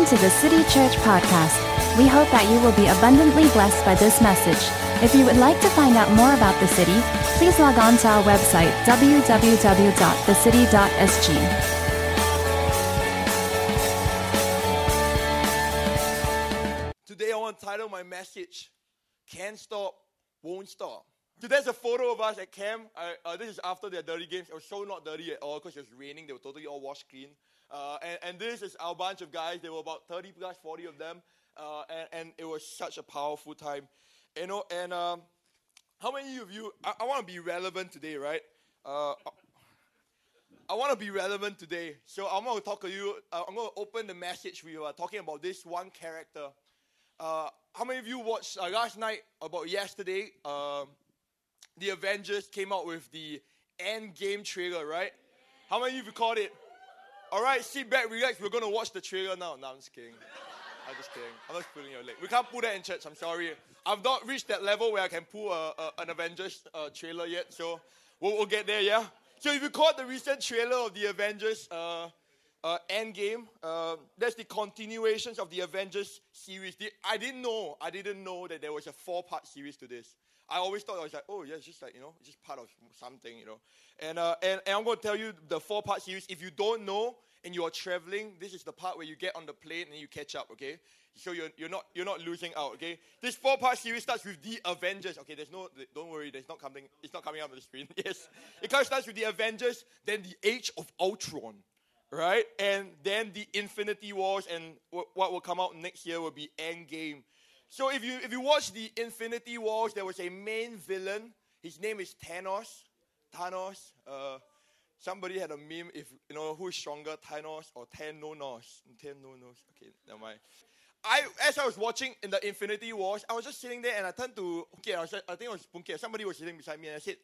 Welcome to the City Church Podcast. We hope that you will be abundantly blessed by this message. If you would like to find out more about the city, please log on to our website www.thecity.sg. Today I want to title my message, Can't Stop, Won't Stop. So there's a photo of us at camp. I, uh, this is after their dirty games. It was so not dirty at all because it was raining. They were totally all washed clean. Uh, and, and, this is our bunch of guys. There were about 30 plus 40 of them. Uh, and, and, it was such a powerful time. You know, and um, how many of you, I, I want to be relevant today, right? Uh, I want to be relevant today. So I'm going to talk to you, uh, I'm going to open the message we were talking about this one character. Uh, how many of you watched uh, last night, about yesterday, um, the Avengers came out with the End Game trailer, right? How many of you caught it? All right, sit back, relax. We're going to watch the trailer now. No, I'm just kidding. I'm just kidding. I'm just pulling your leg. We can't pull that in church. I'm sorry. I've not reached that level where I can pull a, a, an Avengers uh, trailer yet. So we'll, we'll, get there, yeah? So if you caught the recent trailer of the Avengers uh, uh, Endgame, uh, that's the continuations of the Avengers series. The, I didn't know. I didn't know that there was a four-part series to this. I always thought I was like, oh yeah, it's just like you know, it's just part of something, you know. And uh, and, and I'm to tell you the four part series. If you don't know and you are traveling, this is the part where you get on the plane and you catch up. Okay, so you're you're not you're not losing out. Okay, this four part series starts with the Avengers. Okay, there's no don't worry, there's not coming it's not coming up on the screen. yes, it kind of starts with the Avengers, then the Age of Ultron. Right, and then the Infinity Wars, and what will come out next year will be Endgame. So if you if you watch the Infinity Wars, there was a main villain. His name is Thanos. Thanos. Uh, somebody had a meme. If you know who is stronger, Thanos or Thanos? Thanos. Okay, never mind. I as I was watching in the Infinity Wars, I was just sitting there and I turned to okay, I, was, I think it was Punke. Somebody was sitting beside me and I said,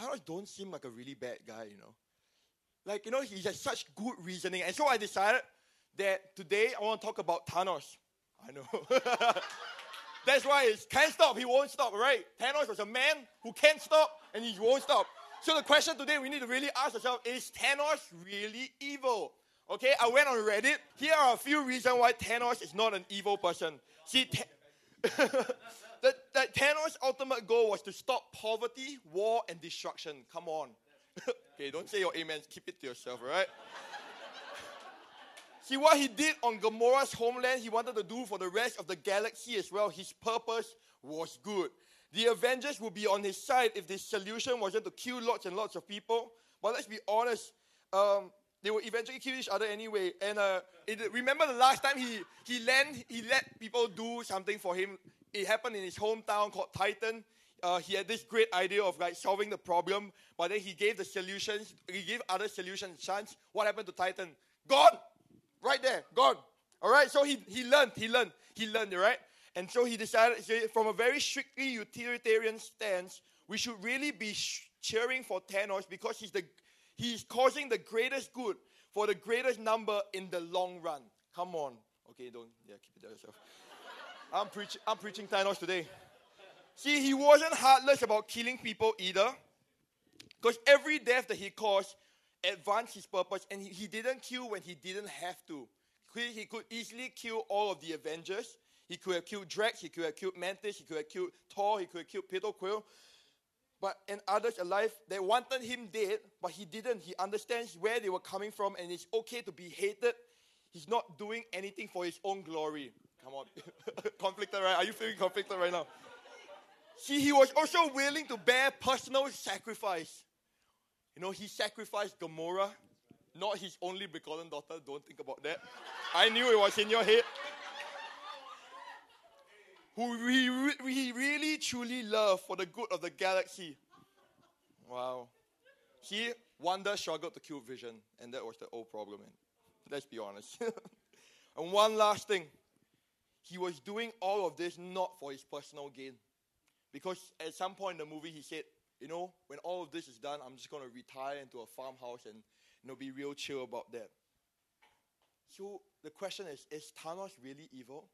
Thanos don't seem like a really bad guy, you know. Like you know, he has such good reasoning, and so I decided that today I want to talk about Thanos. I know. That's why he can't stop. He won't stop, right? Thanos was a man who can't stop and he won't stop. So the question today we need to really ask ourselves is Thanos really evil? Okay, I went on Reddit. Here are a few reasons why Thanos is not an evil person. See, the, the Thanos' ultimate goal was to stop poverty, war, and destruction. Come on. okay, don't say your amens. Keep it to yourself, right? See, what he did on Gamora's homeland, he wanted to do for the rest of the galaxy as well. His purpose was good. The Avengers would be on his side if the solution wasn't to kill lots and lots of people. But let's be honest, um, they will eventually kill each other anyway. And uh, it, remember the last time he he let he let people do something for him. It happened in his hometown called Titan. Uh, he had this great idea of like solving the problem, but then he gave the solutions. He gave other solutions a chance. What happened to Titan? Gone. Right there, gone. All right, so he, he learned, he learned, he learned, right? And so he decided, so from a very strictly utilitarian stance, we should really be sh- cheering for Thanos because he's, the, he's causing the greatest good for the greatest number in the long run. Come on. Okay, don't, yeah, keep it to yourself. I'm, preach, I'm preaching Thanos today. See, he wasn't heartless about killing people either. Because every death that he caused advance his purpose, and he, he didn't kill when he didn't have to. He, he could easily kill all of the Avengers. He could have killed Drax, he could have killed Mantis, he could have killed Thor, he could have killed Peter Quill. But and others alive, they wanted him dead, but he didn't. He understands where they were coming from, and it's okay to be hated. He's not doing anything for his own glory. Come on. conflicted, right? Are you feeling conflicted right now? See, he was also willing to bear personal sacrifice. You know, he sacrificed Gamora, not his only begotten daughter. Don't think about that. I knew it was in your head. Who he, he really truly loved for the good of the galaxy. Wow. He, Wanda struggled to kill Vision, and that was the old problem. And let's be honest. and one last thing. He was doing all of this not for his personal gain. Because at some point in the movie, he said, you know, when all of this is done, I'm just going to retire into a farmhouse and, you know, be real chill about that. So the question is, is Thanos really evil?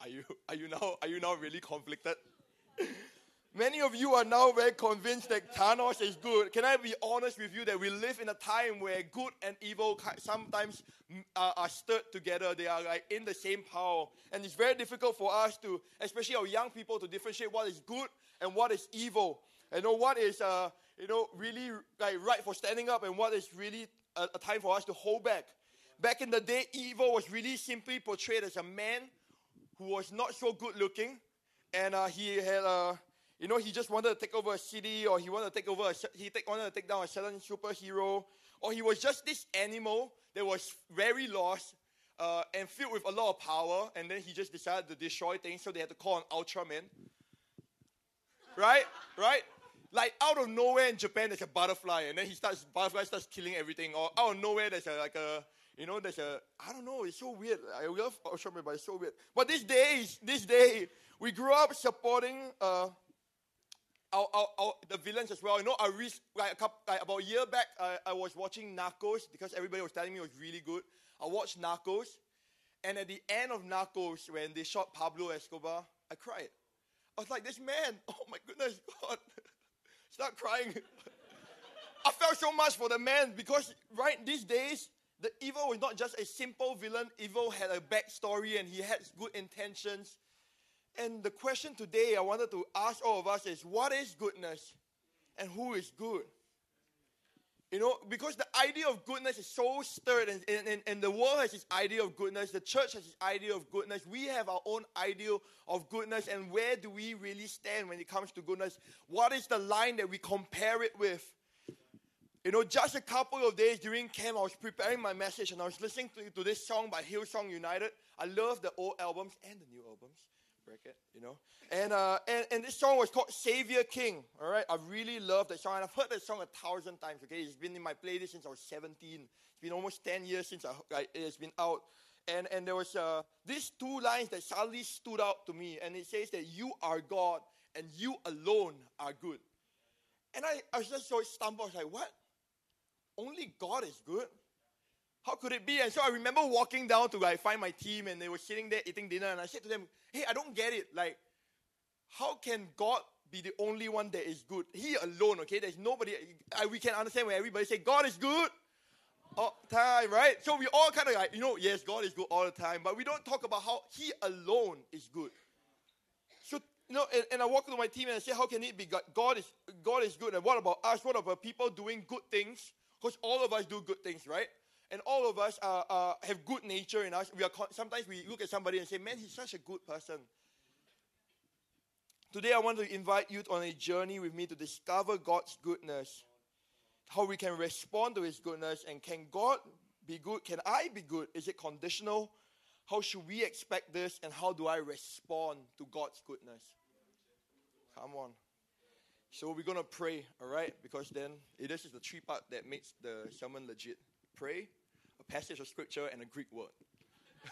Are you, are you, now, are you now really conflicted? Many of you are now very convinced that Thanos is good. Can I be honest with you that we live in a time where good and evil sometimes mm, are, are stirred together? They are like in the same power. And it's very difficult for us to, especially our young people, to differentiate what is good and what is evil. And know what is, uh, you know, really like right for standing up and what is really a, a time for us to hold back. Back in the day, evil was really simply portrayed as a man who was not so good looking, and uh, he had uh, you know, he just wanted to take over a city, or he wanted to take over, a, he take, wanted to take down a certain superhero, or he was just this animal that was very lost uh, and filled with a lot of power, and then he just decided to destroy things, so they had to call an Ultraman. right? Right? Like out of nowhere in Japan, there's a butterfly, and then he starts, butterfly starts killing everything, or out of nowhere, there's a, like a, you know, there's a, I don't know, it's so weird. I love Ultraman, but it's so weird. But these days, this day, we grew up supporting uh, our, our, our, the villains as well. You know, I reached, like, a couple, like about a year back, I, I was watching Narcos because everybody was telling me it was really good. I watched Narcos, and at the end of Narcos, when they shot Pablo Escobar, I cried. I was like, this man, oh my goodness, God. Start crying. I felt so much for the man because right these days, the evil was not just a simple villain. Evil had a backstory and he had good intentions. And the question today I wanted to ask all of us is what is goodness and who is good? You know, because the idea of goodness is so stirred, and, and, and the world has its idea of goodness, the church has its idea of goodness, we have our own ideal of goodness, and where do we really stand when it comes to goodness? What is the line that we compare it with? You know, just a couple of days during camp, I was preparing my message and I was listening to, to this song by Hillsong United. I love the old albums and the new albums bracket, you know. And, uh, and, and this song was called Savior King, all right? I really love that song, and I've heard that song a thousand times, okay? It's been in my playlist since I was 17. It's been almost 10 years since I, I it's been out. And, and there was uh, these two lines that suddenly stood out to me, and it says that you are God, and you alone are good. And I, I was just so stumbled. I was like, what? Only God is good? How could it be? And so I remember walking down to like find my team and they were sitting there eating dinner and I said to them, Hey, I don't get it. Like, how can God be the only one that is good? He alone, okay? There's nobody I, we can understand when everybody say God is good all the time, right? So we all kind of like, you know, yes, God is good all the time, but we don't talk about how He alone is good. So, you know, and, and I walk to my team and I say, how can it be God? God is God is good. And what about us? What about people doing good things? Because all of us do good things, right? And all of us are, uh, have good nature in us. We are sometimes we look at somebody and say, "Man, he's such a good person." Today, I want to invite you on a journey with me to discover God's goodness, how we can respond to His goodness, and can God be good? Can I be good? Is it conditional? How should we expect this, and how do I respond to God's goodness? Come on. So we're gonna pray, all right? Because then this is the three part that makes the sermon legit. Pray, passage of scripture and a Greek word.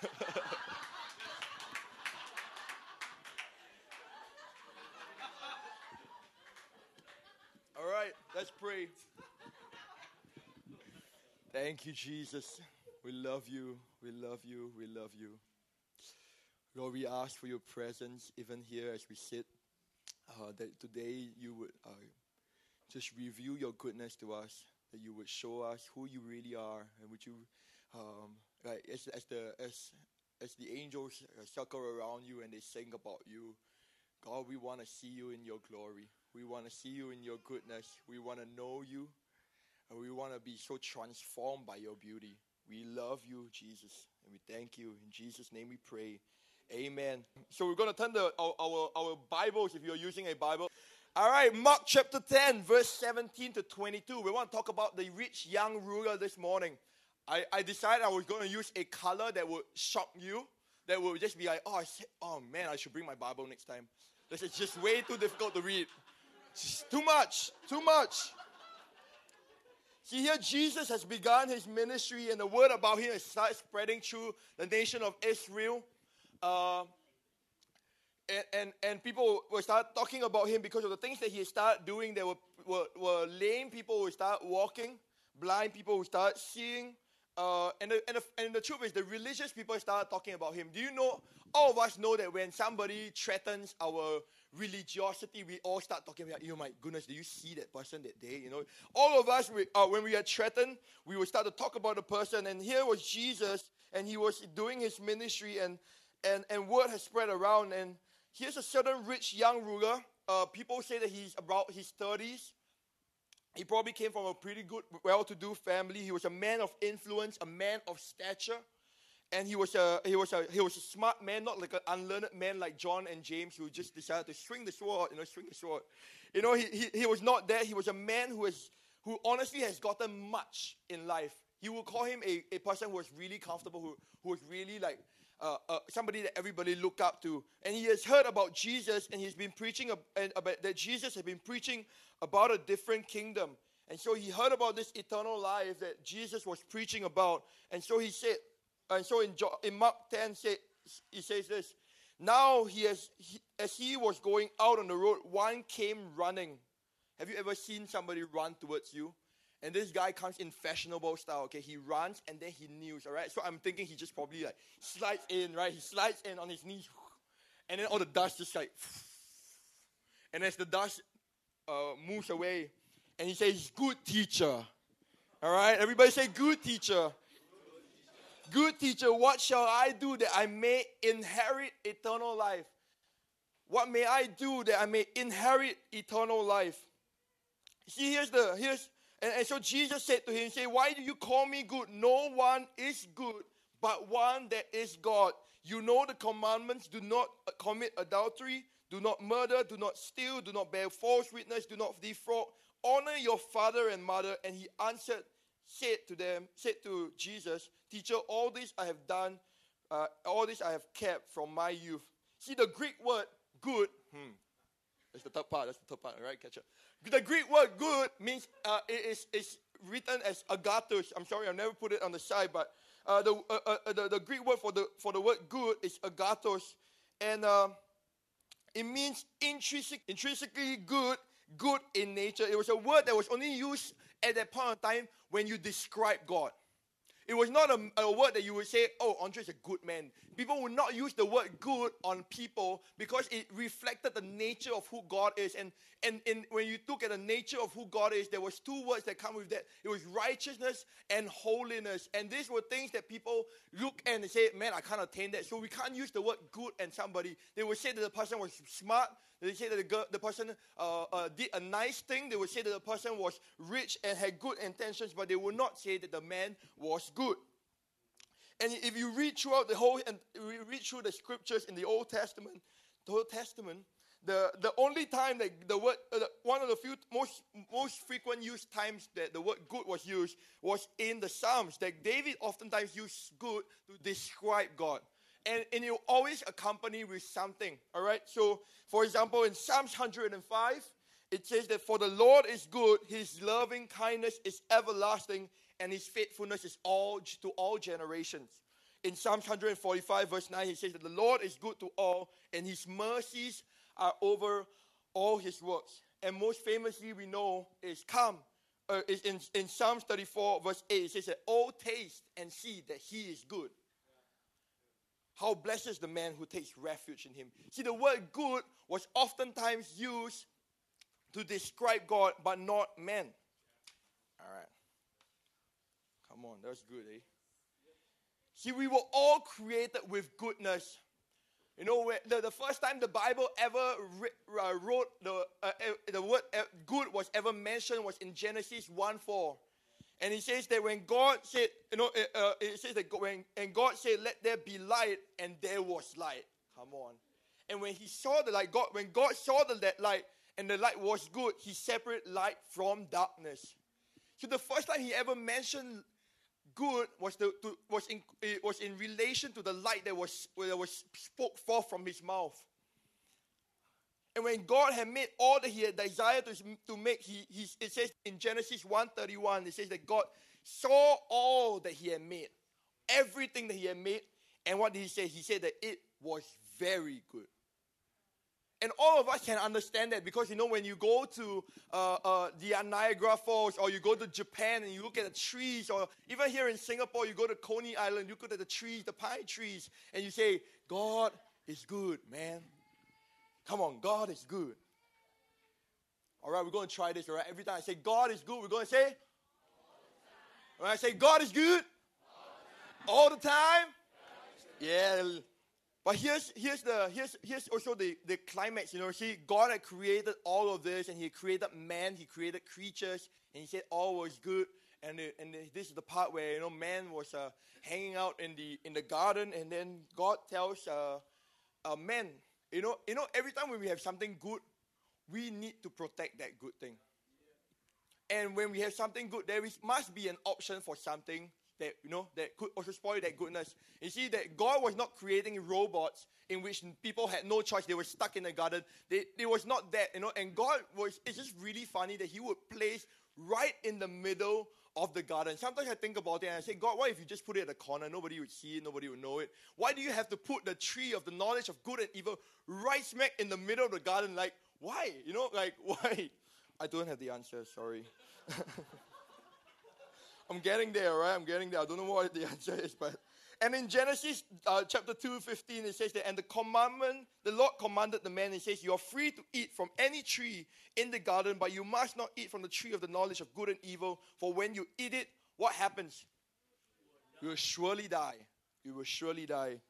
All right, let's pray. Thank you, Jesus. We love you. We love you. We love you. Lord, we ask for your presence even here as we sit. Uh, that today you would uh, just reveal your goodness to us that you would show us who you really are, and would you, um, as, as the as as the angels circle around you and they sing about you, God, we want to see you in your glory. We want to see you in your goodness. We want to know you, and we want to be so transformed by your beauty. We love you, Jesus, and we thank you. In Jesus' name we pray. Amen. So we're going to turn the, our, our, our Bibles, if you're using a Bible, all right, Mark chapter 10, verse 17 to 22. We want to talk about the rich young ruler this morning. I, I decided I was going to use a color that would shock you, that would just be like, oh, oh man, I should bring my Bible next time. This is just way too difficult to read. It's too much, too much. See, here Jesus has begun his ministry, and the word about him has started spreading through the nation of Israel. Uh, and, and, and people will start talking about him because of the things that he started doing. There were, were, were lame people who start walking, blind people who start seeing, uh, and, the, and, the, and the truth is, the religious people started talking about him. Do you know? All of us know that when somebody threatens our religiosity, we all start talking about, oh my goodness, do you see that person that day? You know, all of us, we, uh, when we are threatened, we will start to talk about the person. And here was Jesus, and he was doing his ministry, and and and word has spread around. And here's a certain rich young ruler. Uh, people say that he's about his thirties. He probably came from a pretty good, well-to-do family. He was a man of influence, a man of stature and he was a he was a he was a smart man, not like an unlearned man like John and James who just decided to swing the sword, you know, swing the sword. You know, he, he, he was not that. He was a man who is who honestly has gotten much in life. You would call him a, a person who was really comfortable, who, who was really like uh, uh, somebody that everybody look up to. And he has heard about Jesus, and he's been preaching about that Jesus has been preaching about a different kingdom. And so he heard about this eternal life that Jesus was preaching about. And so he said, and so in, in Mark 10, say, he says this Now he has, he, as he was going out on the road, one came running. Have you ever seen somebody run towards you? And this guy comes in fashionable style, okay? He runs and then he kneels, all right? So I'm thinking he just probably like slides in, right? He slides in on his knees, and then all the dust just like, and as the dust uh, moves away, and he says, Good teacher. All right? Everybody say, Good teacher. Good teacher, what shall I do that I may inherit eternal life? What may I do that I may inherit eternal life? See, here's the here's and, and so Jesus said to him, say, Why do you call me good? No one is good but one that is God. You know the commandments do not commit adultery, do not murder, do not steal, do not bear false witness, do not defraud, honor your father and mother. And he answered, said to them, said to Jesus, Teacher, all this I have done, uh, all this I have kept from my youth. See, the Greek word good, hmm, that's the third part, that's the third part, all right, catch up. The Greek word good means uh, it is it's written as agathos. I'm sorry, I've never put it on the side, but uh, the, uh, uh, uh, the, the Greek word for the, for the word good is agathos. And it means intrinsic, intrinsically good, good in nature. It was a word that was only used at that point in time when you describe God. It was not a, a, word that you would say, oh, Andre is a good man. People would not use the word good on people because it reflected the nature of who God is. And, and, and when you look at the nature of who God is, there was two words that come with that. It was righteousness and holiness. And these were things that people look and say, man, I can't attain that. So we can't use the word good and somebody. They would say that the person was smart, they say that the, girl, the person uh, uh, did a nice thing. They would say that the person was rich and had good intentions, but they would not say that the man was good. And if you read throughout the whole, and read through the scriptures in the Old Testament, the Old Testament, the, the only time that the word, uh, the, one of the few most, most frequent used times that the word good was used was in the Psalms. That David oftentimes used good to describe God and, and it will always accompany with something. All right. So, for example, in Psalms 105, it says that for the Lord is good, his loving kindness is everlasting, and his faithfulness is all to all generations. In Psalms 145, verse 9, he says that the Lord is good to all, and his mercies are over all his works. And most famously, we know is come. Uh, is in, in Psalms 34, verse 8, it says that, all taste and see that he is good. How blessed is the man who takes refuge in him. See, the word good was oftentimes used to describe God, but not man. All right. Come on, that's good, eh? See, we were all created with goodness. You know, the, the first time the Bible ever uh, wrote the, uh, the word uh, good was ever mentioned was in Genesis 1 4. And he says that when God said, you know, uh, it says that when and God said, "Let there be light," and there was light. Come on. And when he saw the light, God, when God saw the light and the light was good, he separated light from darkness. So the first time he ever mentioned good was the to, was in was in relation to the light that was that was spoke forth from his mouth. And when God had made all that he had desired to, to make, he, he, it says in Genesis 1.31, it says that God saw all that he had made, everything that he had made. And what did he say? He said that it was very good. And all of us can understand that because you know when you go to uh, uh, the Niagara Falls or you go to Japan and you look at the trees, or even here in Singapore, you go to Coney Island, you look at the trees, the pine trees, and you say, God is good, man. Come on, God is good. All right, we're going to try this, all right? Every time I say God is good, we're going to say, all right, say God is good all the time. Yeah. But here's here's the here's here's also the, the climax, you know. See, God had created all of this and he created man, he created creatures, and he said all was good. And, the, and the, this is the part where you know man was uh, hanging out in the in the garden, and then God tells uh, uh, man, you know, you know, every time when we have something good, we need to protect that good thing. And when we have something good, there is, must be an option for something that you know that could also spoil that goodness. You see that God was not creating robots in which people had no choice; they were stuck in the garden. They, it was not that, you know. And God was. It's just really funny that He would place right in the middle of the garden. Sometimes I think about it and I say, God, why if you just put it at the corner, nobody would see it, nobody would know it? Why do you have to put the tree of the knowledge of good and evil right smack in the middle of the garden? Like, why? You know, like, why? I don't have the answer, sorry. I'm getting there, right? I'm getting there. I don't know what the answer is, but and in Genesis uh, chapter 2, 15, it says that, and the commandment, the Lord commanded the man, it says, You are free to eat from any tree in the garden, but you must not eat from the tree of the knowledge of good and evil, for when you eat it, what happens? You will surely die. You will surely die.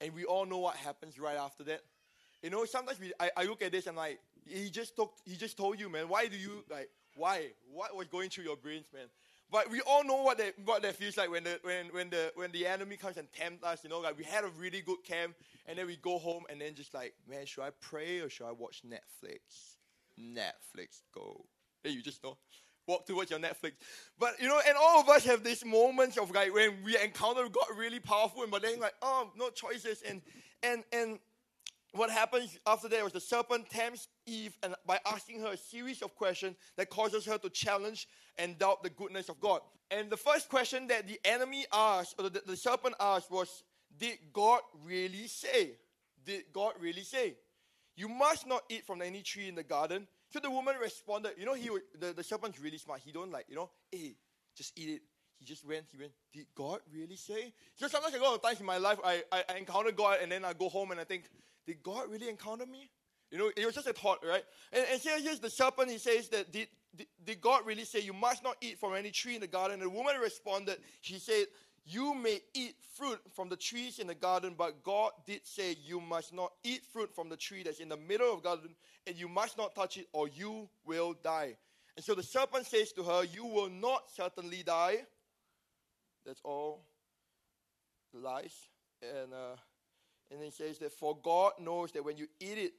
And we all know what happens right after that. You know, sometimes we, I, I look at this and like, he just talked, he just told you, man, why do you, like, why? What was going through your brains, man? But we all know what that what that feels like when the when when the when the enemy comes and tempts us. You know, like we had a really good camp, and then we go home, and then just like, man, should I pray or should I watch Netflix? Netflix, go. Hey, you just know, walk towards your Netflix. But you know, and all of us have these moments of like when we encounter God really powerful, and but then like, oh, no choices, and and and what happens after that was the serpent tempts Eve and by asking her a series of questions that causes her to challenge and doubt the goodness of God. And the first question that the enemy asked, or the, the serpent asked, was, Did God really say? Did God really say? You must not eat from any tree in the garden. So the woman responded, you know, he the, the serpent's really smart. He don't like, you know, hey, just eat it. He just went, he went, did God really say? So sometimes I go on times in my life, I, I, I encounter God and then I go home and I think, did God really encounter me? You know, it was just a thought, right? And, and here, here's the serpent. He says that did, did, did God really say you must not eat from any tree in the garden? And the woman responded, she said, you may eat fruit from the trees in the garden, but God did say you must not eat fruit from the tree that's in the middle of the garden, and you must not touch it, or you will die. And so the serpent says to her, You will not certainly die. That's all lies. And uh, and he says that for God knows that when you eat it,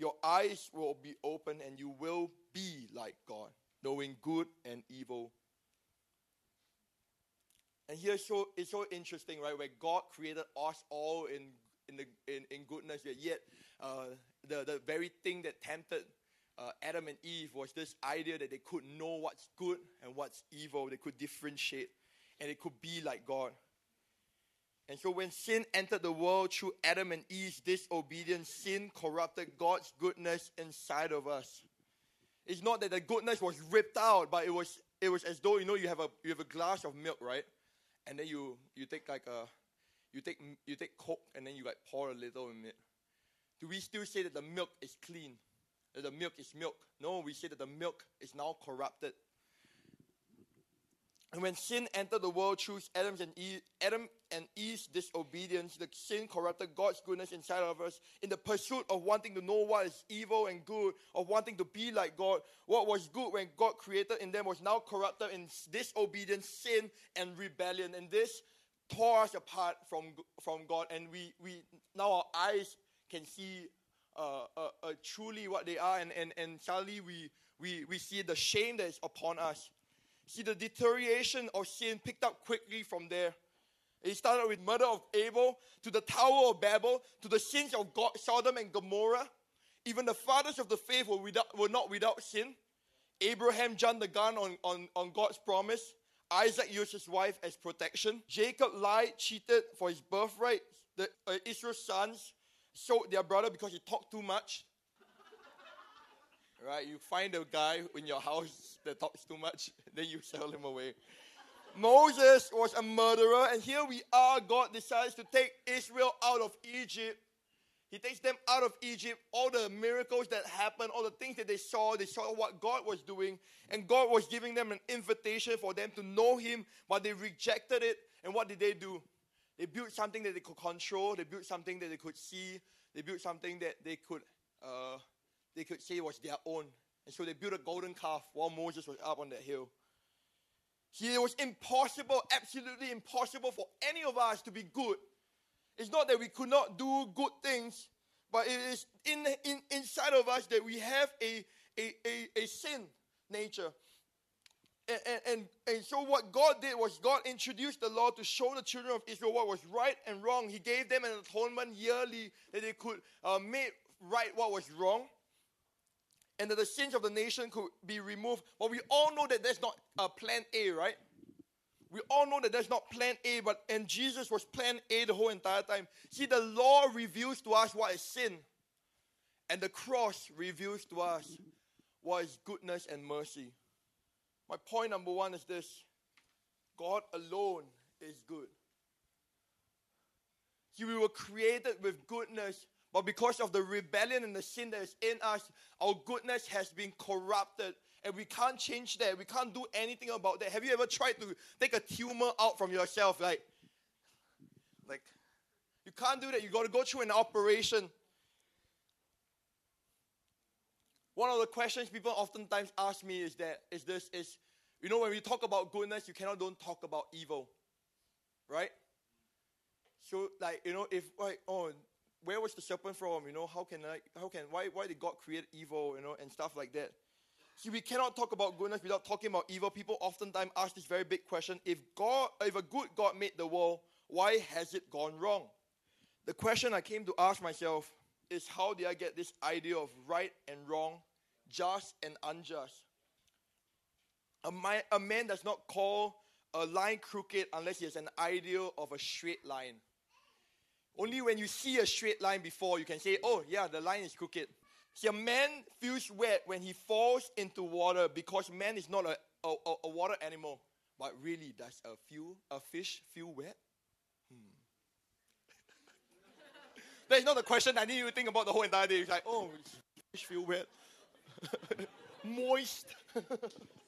your eyes will be open and you will be like God, knowing good and evil. And here so it's so interesting, right? Where God created us all in in the in, in goodness, yet uh, the the very thing that tempted uh, Adam and Eve was this idea that they could know what's good and what's evil. They could differentiate, and they could be like God. And so when sin entered the world through Adam and Eve's disobedience, sin corrupted God's goodness inside of us. It's not that the goodness was ripped out, but it was it was as though you know you have a you have a glass of milk, right? And then you you take like a you take you take coke and then you like pour a little in it. Do we still say that the milk is clean? That the milk is milk? No, we say that the milk is now corrupted and when sin entered the world through Adam's and Eve, Adam and Eve's disobedience, the sin corrupted God's goodness inside of us in the pursuit of wanting to know what is evil and good, of wanting to be like God. What was good when God created in them was now corrupted in disobedience, sin, and rebellion. And this tore us apart from, from God. And we, we now our eyes can see uh, uh, uh, truly what they are. And, and, and suddenly we, we, we see the shame that is upon us. See, the deterioration of sin picked up quickly from there. It started with murder of Abel, to the Tower of Babel, to the sins of God, Sodom and Gomorrah. Even the fathers of the faith were, without, were not without sin. Abraham jumped the gun on, on, on God's promise. Isaac used his wife as protection. Jacob lied, cheated for his birthright. The uh, Israel's sons sold their brother because he talked too much. Right? You find a guy in your house that talks too much, then you sell him away. Moses was a murderer, and here we are. God decides to take Israel out of Egypt. He takes them out of Egypt, all the miracles that happened, all the things that they saw, they saw what God was doing, and God was giving them an invitation for them to know Him, but they rejected it. And what did they do? They built something that they could control, they built something that they could see, they built something that they could, uh, they could say was their own. And so they built a golden calf while Moses was up on that hill. See, it was impossible, absolutely impossible for any of us to be good. It's not that we could not do good things, but it is in, in, inside of us that we have a, a, a, a sin nature. And, and, and, so, what God did was God introduced the law to show the children of Israel what was right and wrong. He gave them an atonement yearly that they could uh, make right what was wrong and that the sins of the nation could be removed. But we all know that that's not uh, plan A, right? We all know that that's not plan A, but and Jesus was plan A the whole entire time. See, the law reveals to us what is sin, and the cross reveals to us what is goodness and mercy. My point number one is this God alone is good. See, we were created with goodness but because of the rebellion and the sin that is in us, our goodness has been corrupted. And we can't change that. We can't do anything about that. Have you ever tried to take a tumor out from yourself? Like, like you can't do that. You got to go through an operation. One of the questions people oftentimes ask me is that is this is you know when we talk about goodness, you cannot don't talk about evil. Right? So like, you know, if like oh where was the serpent from? You know, how can I, how can, why, why did God create evil, you know, and stuff like that. See, we cannot talk about goodness without talking about evil. People oftentimes ask this very big question: If God, if a good God made the world, why has it gone wrong? The question I came to ask myself is: How did I get this idea of right and wrong, just and unjust? A, man, a man does not call a line crooked unless he has an idea of a straight line. Only when you see a straight line before, you can say, oh, yeah, the line is crooked. See, a man feels wet when he falls into water because man is not a, a, a water animal. But really, does a, feel, a fish feel wet? Hmm. That's not the question I need you to think about the whole entire day. It's like, oh, fish feel wet. Moist.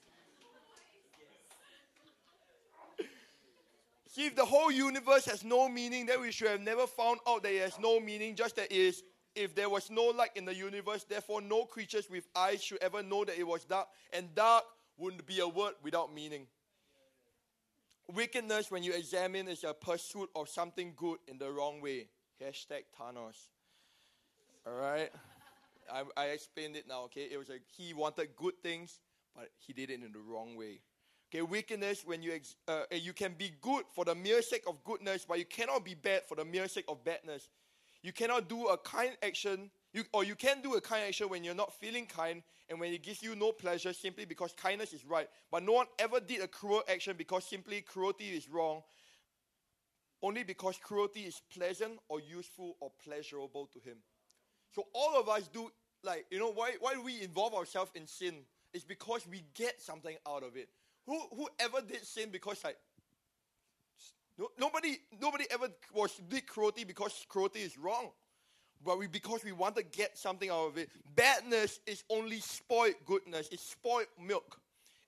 See, if the whole universe has no meaning, then we should have never found out that it has no meaning, just that is. If there was no light in the universe, therefore no creatures with eyes should ever know that it was dark, and dark wouldn't be a word without meaning. Wickedness, when you examine, is a pursuit of something good in the wrong way. Hashtag Thanos. All right? I, I explained it now, okay? It was like he wanted good things, but he did it in the wrong way. Okay, wickedness when you ex- uh, you can be good for the mere sake of goodness, but you cannot be bad for the mere sake of badness. You cannot do a kind action, you, or you can do a kind action when you're not feeling kind and when it gives you no pleasure simply because kindness is right. But no one ever did a cruel action because simply cruelty is wrong, only because cruelty is pleasant or useful or pleasurable to him. So all of us do like you know why why do we involve ourselves in sin? It's because we get something out of it. Who whoever did sin because like no, nobody nobody ever was did cruelty because cruelty is wrong. But we because we want to get something out of it. Badness is only spoiled goodness. It's spoiled milk.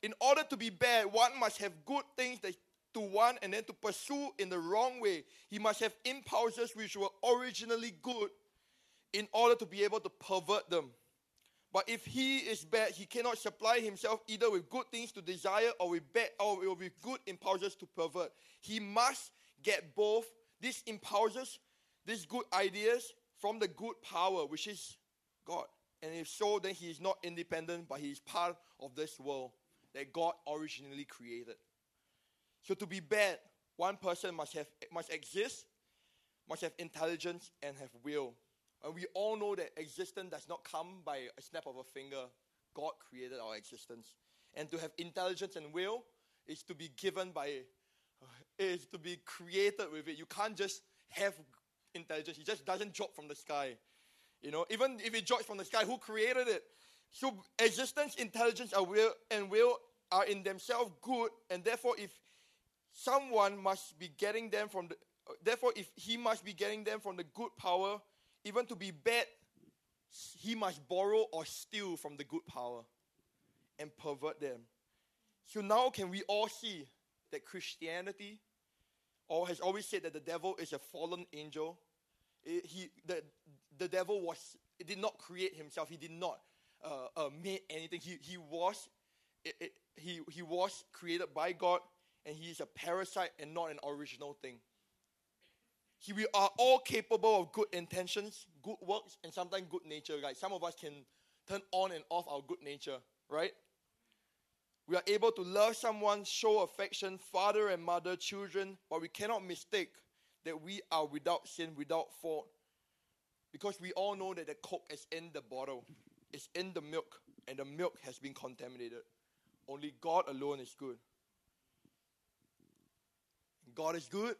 In order to be bad, one must have good things that to want and then to pursue in the wrong way. He must have impulses which were originally good in order to be able to pervert them. But if he is bad, he cannot supply himself either with good things to desire or with bad or with good impulses to pervert. He must get both these impulses, these good ideas from the good power, which is God. And if so, then he is not independent, but he is part of this world that God originally created. So to be bad, one person must have must exist, must have intelligence and have will. And we all know that existence does not come by a snap of a finger. God created our existence. And to have intelligence and will is to be given by, uh, is to be created with it. You can't just have intelligence. It just doesn't drop from the sky. You know, even if it drops from the sky, who created it? So existence, intelligence, and will and will are in themselves good, and therefore, if someone must be getting them from the, uh, therefore, if he must be getting them from the good power, even to be bad, he must borrow or steal from the good power and pervert them. So now, can we all see that Christianity, or has always said that the devil is a fallen angel? It, he, the, the devil was, did not create himself. He did not uh, uh, make anything. He, he was, it, it, he, he was created by God, and he is a parasite and not an original thing. We are all capable of good intentions, good works, and sometimes good nature. Like some of us can turn on and off our good nature, right? We are able to love someone, show affection, father and mother, children, but we cannot mistake that we are without sin, without fault. Because we all know that the coke is in the bottle, it's in the milk, and the milk has been contaminated. Only God alone is good. God is good.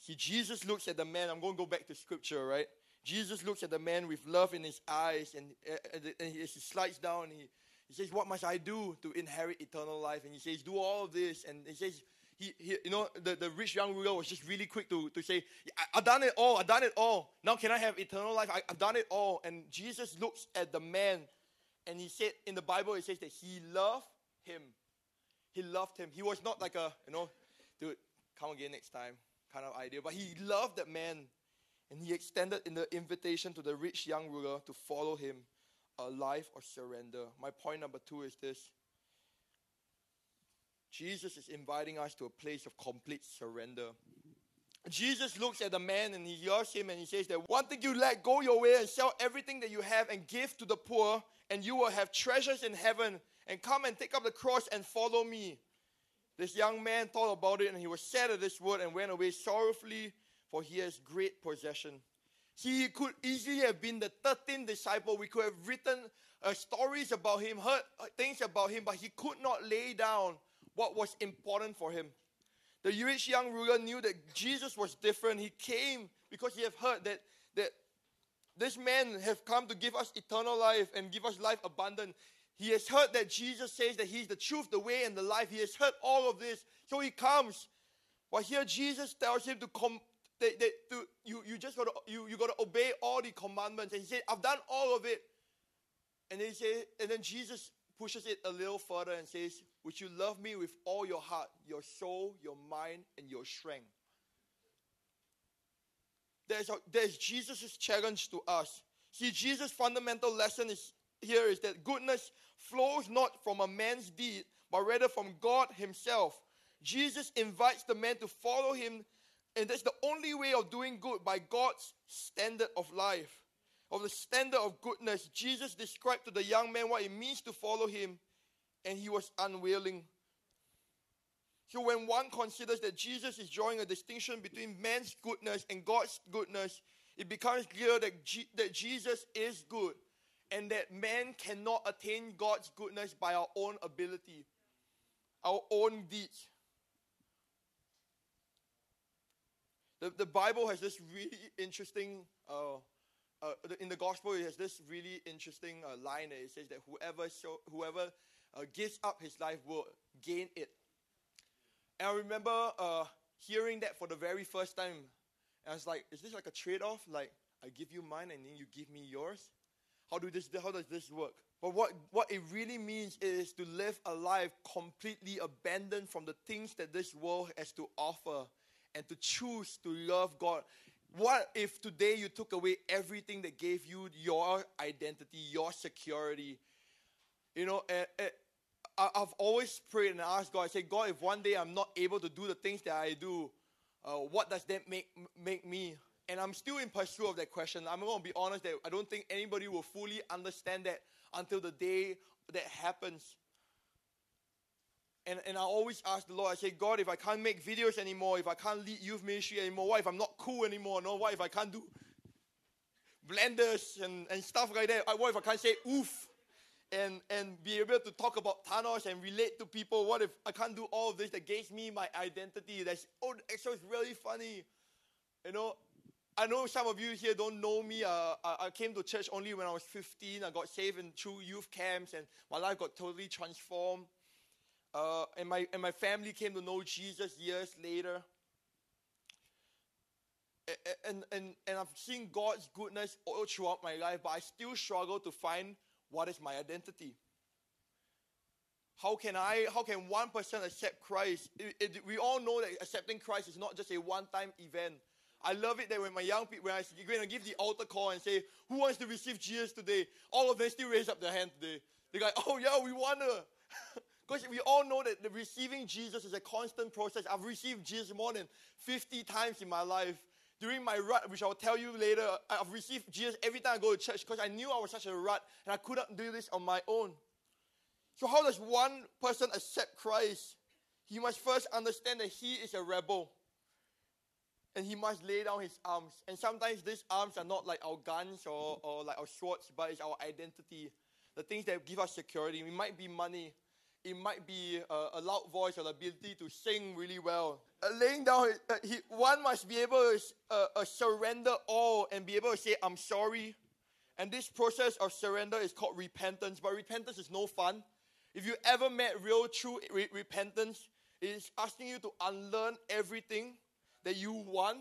See, Jesus looks at the man. I'm going to go back to scripture, right? Jesus looks at the man with love in his eyes, and, and he, he slides down, he, he says, What must I do to inherit eternal life? And he says, Do all of this. And he says, he, he, you know, the, the rich young ruler was just really quick to, to say, I, have done it all, I've done it all. Now can I have eternal life? I, I've done it all. And Jesus looks at the man and he said, in the Bible, it says that he loved him. He loved him. He was not like a, you know, dude, come again next time kind of idea. But he loved that man and he extended in the invitation to the rich young ruler to follow him a life of surrender. My point number two is this Jesus is inviting us to a place of complete surrender. Jesus looks at the man and he hears him and he says that one thing you let go your way and sell everything that you have and give to the poor, and you will have treasures in heaven. And come and take up the cross and follow me. This young man thought about it and he was sad at this word and went away sorrowfully, for he has great possession. See, he could easily have been the 13th disciple. We could have written uh, stories about him, heard uh, things about him, but he could not lay down what was important for him. The rich young ruler knew that Jesus was different. He came because he had heard that, that this man have come to give us eternal life and give us life abundant. He has heard that Jesus says that he's the truth, the way, and the life. He has heard all of this. So he comes. But here Jesus tells him to come that, that to, you, you just gotta you, you gotta obey all the commandments. And he said, I've done all of it. And then he said, and then Jesus pushes it a little further and says, Would you love me with all your heart, your soul, your mind, and your strength? There's, there's Jesus' challenge to us. See, Jesus' fundamental lesson is here is that goodness flows not from a man's deed, but rather from God Himself. Jesus invites the man to follow Him, and that's the only way of doing good by God's standard of life of the standard of goodness, Jesus described to the young man what it means to follow him, and he was unwilling. So, when one considers that Jesus is drawing a distinction between man's goodness and God's goodness, it becomes clear that, G- that Jesus is good and that man cannot attain God's goodness by our own ability, our own deeds. The, the Bible has this really interesting uh, uh, in the gospel, it has this really interesting uh, line that it says that whoever show, whoever uh, gives up his life will gain it. And I remember uh, hearing that for the very first time. And I was like, is this like a trade-off? Like I give you mine and then you give me yours? How do this? How does this work? But what, what it really means is to live a life completely abandoned from the things that this world has to offer and to choose to love God what if today you took away everything that gave you your identity, your security? You know, uh, uh, I've always prayed and asked God, I say, God, if one day I'm not able to do the things that I do, uh, what does that make, make me? And I'm still in pursuit of that question. I'm going to be honest that I don't think anybody will fully understand that until the day that happens. And, and I always ask the Lord, I say, God, if I can't make videos anymore, if I can't lead youth ministry anymore, what if I'm not cool anymore? No, what if I can't do blenders and, and stuff like that? What if I can't say oof and, and be able to talk about Thanos and relate to people. What if I can't do all of this that gives me my identity? That's oh, so it's really funny. You know, I know some of you here don't know me. Uh, I, came to church only when I was 15. I got saved in two youth camps, and my life got totally transformed. Uh, and, my, and my family came to know Jesus years later. And, and, and I've seen God's goodness all throughout my life, but I still struggle to find what is my identity. How can I, how can one person accept Christ? It, it, we all know that accepting Christ is not just a one time event. I love it that when my young people, when I am going to give the altar call and say, Who wants to receive Jesus today? All of them still raise up their hand today. They're like, Oh, yeah, we want to. Because we all know that the receiving Jesus is a constant process. I've received Jesus more than 50 times in my life. During my rut, which I'll tell you later, I've received Jesus every time I go to church because I knew I was such a rut and I couldn't do this on my own. So, how does one person accept Christ? He must first understand that he is a rebel and he must lay down his arms. And sometimes these arms are not like our guns or, or like our swords, but it's our identity, the things that give us security. It might be money, it might be a, a loud voice or the ability to sing really well. Uh, laying down, uh, he, one must be able to uh, uh, surrender all and be able to say, I'm sorry. And this process of surrender is called repentance, but repentance is no fun. If you ever met real true re- repentance, it is asking you to unlearn everything that you want,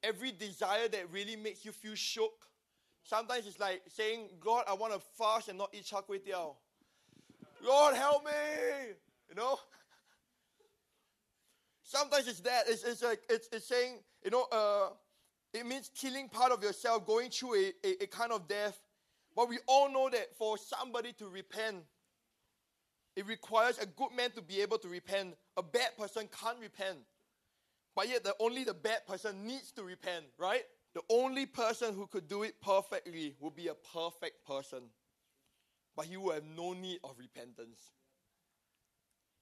every desire that really makes you feel shook. Sometimes it's like saying, God, I want to fast and not eat char kway teow. Lord, help me. You know? Sometimes it's that. It's, it's like, it's, it's saying, you know, uh, it means killing part of yourself, going through a, a, a kind of death. But we all know that for somebody to repent, it requires a good man to be able to repent. A bad person can't repent. But yet, the, only the bad person needs to repent, right? The only person who could do it perfectly will be a perfect person. But he will have no need of repentance.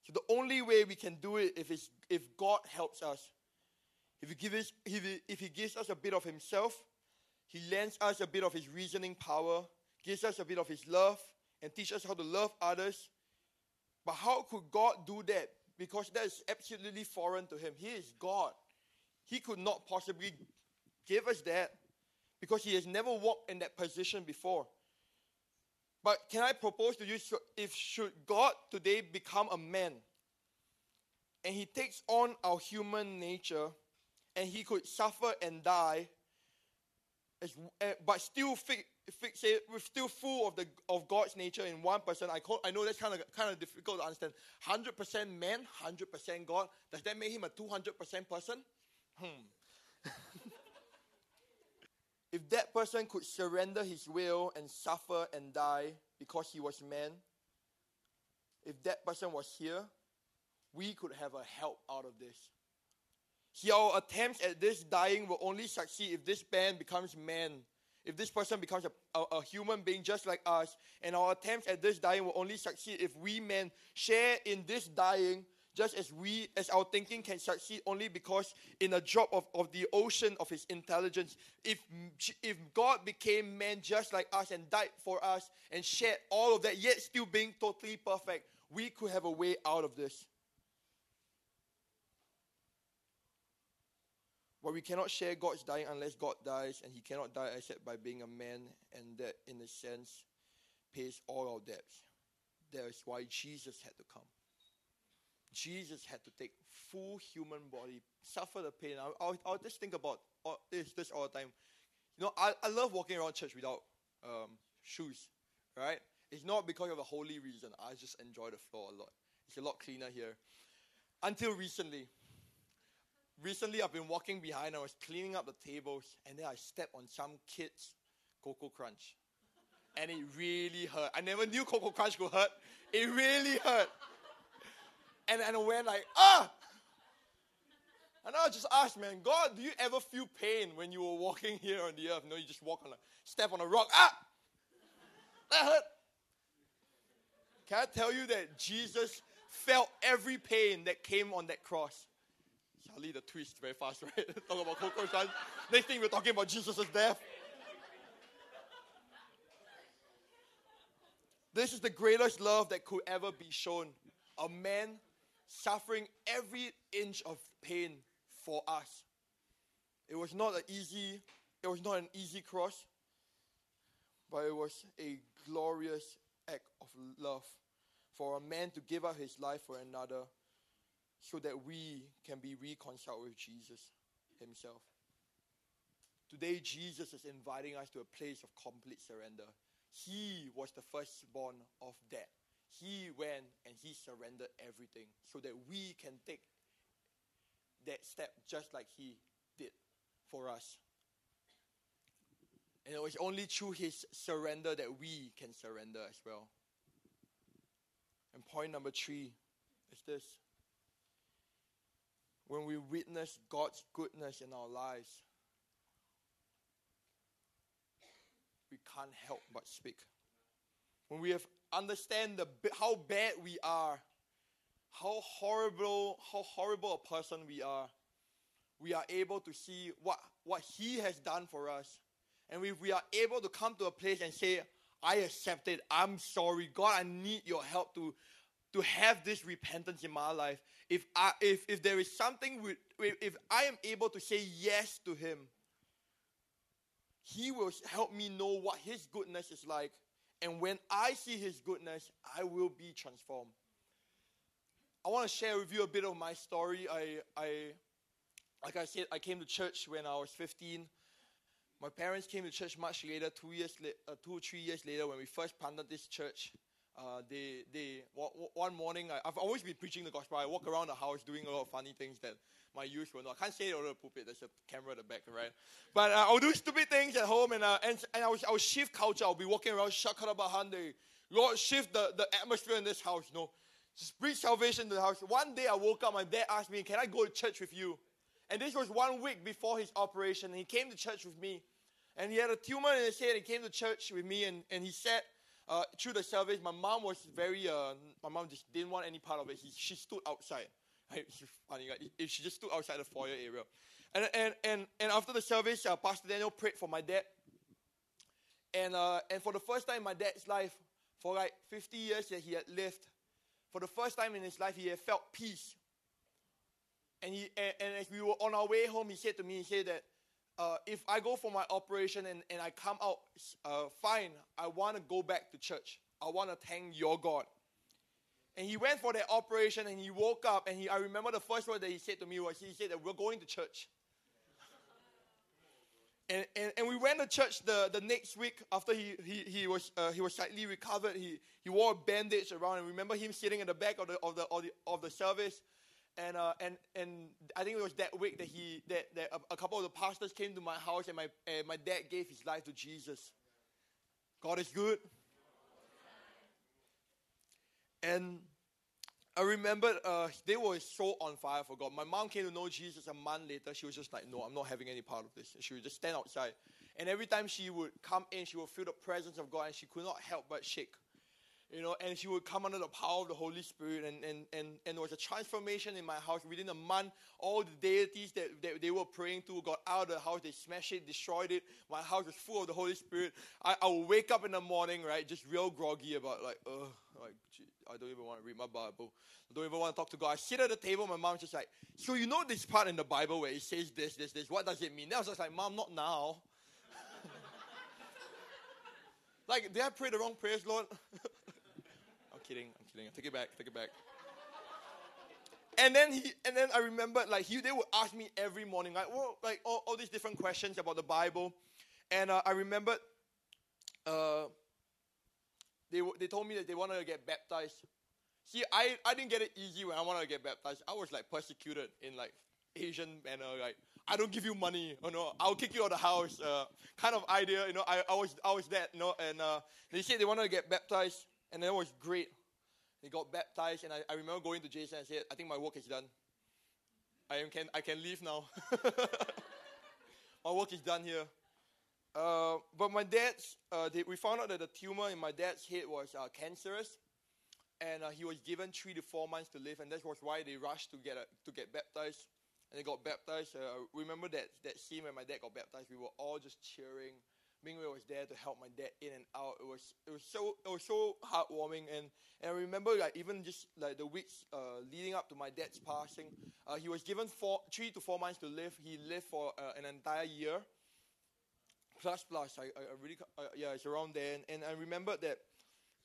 So the only way we can do it if, it's, if God helps us. If he, gives, if, he, if he gives us a bit of himself, he lends us a bit of his reasoning power, gives us a bit of his love, and teaches us how to love others. But how could God do that because that is absolutely foreign to him. He is God. He could not possibly give us that because he has never walked in that position before. But can I propose to you if should God today become a man and he takes on our human nature and he could suffer and die as, eh, but still fixate, we're still full of the of God's nature in one person. I call, I know that's kind of kind of difficult to understand. Hundred percent man, hundred percent God. Does that make him a two hundred percent person? Hmm. if that person could surrender his will and suffer and die because he was man, if that person was here, we could have a help out of this. See, our attempts at this dying will only succeed if this man becomes man. If this person becomes a, a, a, human being just like us, and our attempts at this dying will only succeed if we men share in this dying just as we as our thinking can succeed only because in a drop of, of the ocean of his intelligence. If if god became man just like us and died for us and shared all of that yet still being totally perfect we could have a way out of this But we cannot share God's dying unless God dies, and He cannot die except by being a man, and that, in a sense, pays all our debts. That is why Jesus had to come. Jesus had to take full human body, suffer the pain. I'll, I'll, I'll just think about all, this, this all the time. You know, I, I love walking around church without um, shoes, right? It's not because of a holy reason. I just enjoy the floor a lot. It's a lot cleaner here. Until recently, recently I've been walking behind, I was cleaning up the tables, and then I stepped on some kid's Koko Krunch. And it really hurt. I never knew Koko Krunch could hurt. It really hurt. And, and I went like, ah! And I just asked, man, God, do you ever feel pain when you were walking here on the earth? No, you just walk on a step on a rock. Ah! That hurt. Can I tell you that Jesus felt every pain that came on that cross? Charlie the twist very fast, right? Talk about Coco. Next thing we're talking about Jesus' death. This is the greatest love that could ever be shown. A man suffering every inch of pain for us. It was not an easy, it was not an easy cross, but it was a glorious act of love for a man to give up his life for another so that we can be reconciled with Jesus himself. Today, Jesus is inviting us to a place of complete surrender. He was the firstborn of death. He went and he surrendered everything so that we can take that step just like he did for us. And it was only through his surrender that we can surrender as well. And point number three is this when we witness God's goodness in our lives, we can't help but speak. When we have understand the how bad we are, how horrible, how horrible a person we are, we are able to see what, what He has done for us. And if we are able to come to a place and say, I accept it, I'm sorry, God, I need your help to, to have this repentance in my life. If, I, if, if there is something, with, if I am able to say yes to Him, He will help me know what His goodness is like. And when I see His goodness, I will be transformed. I want to share with you a bit of my story. I, I, like I said, I came to church when I was 15. My parents came to church much later, two years, uh, two or three years later, when we first planted this church. Uh, they, they, one morning, I, have always been preaching the gospel. I walk around the house doing a lot of funny things that my youth will know. I can't say it over the pulpit. There's a camera at the back, right? But uh, I'll do stupid things at home, and uh, and, and I will, I will shift culture. I'll be walking around, shakarabahande. Lord, shift the, the atmosphere in this house, you know. Just bring salvation to the house. One day I woke up, my dad asked me, Can I go to church with you? And this was one week before his operation. He came to church with me. And he had a tumor in his head. He came to church with me, and, and he said, uh, through the service, my mom was very, uh, my mom just didn't want any part of it. He, she stood outside. Funny, right? She just stood outside the foyer area. And, and, and, and after the service, uh, Pastor Daniel prayed for my dad. And, uh, and for the first time in my dad's life, for like 50 years that he had lived, for the first time in his life, he had felt peace. And, he, and, and as we were on our way home, he said to me, he said that uh, if I go for my operation and, and I come out uh, fine, I want to go back to church. I want to thank your God. And he went for that operation and he woke up and he, I remember the first word that he said to me was, he said that we're going to church. and, and, and we went to church the, the next week after he, he, he, was, uh, he was slightly recovered. He, he wore a bandage around and remember him sitting in the back of the, of the, of the, of the service and uh, and and I think it was that week that he that, that a, a, couple of the pastors came to my house and my uh, my dad gave his life to Jesus. God is good. And I remember uh, they were so on fire for God. My mom came to know Jesus a month later. She was just like, "No, I'm not having any part of this." She would just stand outside, and every time she would come in, she would feel the presence of God, and she could not help but shake you know, and she would come under the power of the Holy Spirit, and, and, and, and there was a transformation in my house. Within a month, all the deities that, that they were praying to got out of the house. They smashed it, destroyed it. My house was full of the Holy Spirit. I, I would wake up in the morning, right, just real groggy about, like, ugh, like, gee, I don't even want to read my Bible. I don't even want to talk to God. I sit at the table, my mom's just like, so you know this part in the Bible where it says this, this, this, what does it mean? And I was just like, Mom, not now. like, did I pray the wrong prayers, Lord? kidding. I'm kidding. I take it back. Take it back. And then he, and then I remember, like he, they would ask me every morning, like, well, like all, all these different questions about the Bible, and uh, I remember, uh, they they told me that they wanted to get baptized. See, I, I didn't get it easy when I wanted to get baptized. I was like persecuted in like Asian manner, like I don't give you money, you know, I'll kick you out of the house, uh, kind of idea, you know. I, I was I was that, you know, and uh, they said they wanted to get baptized, and it was great. He got baptized, and I, I remember going to Jason and said, I think my work is done. I can, I can leave now. my work is done here. Uh, but my dad's, uh, they, we found out that the tumor in my dad's head was uh, cancerous, and uh, he was given three to four months to live, and that was why they rushed to get to get baptized. And they got baptized. Uh, remember that that scene when my dad got baptized? We were all just cheering. Mingwei was there to help my dad in and out. It was it was so it was so heartwarming and, and I remember like even just like the weeks uh, leading up to my dad's passing, uh, he was given four three to four months to live. He lived for uh, an entire year. Plus plus, I, I really yeah it's around there and, and I remember that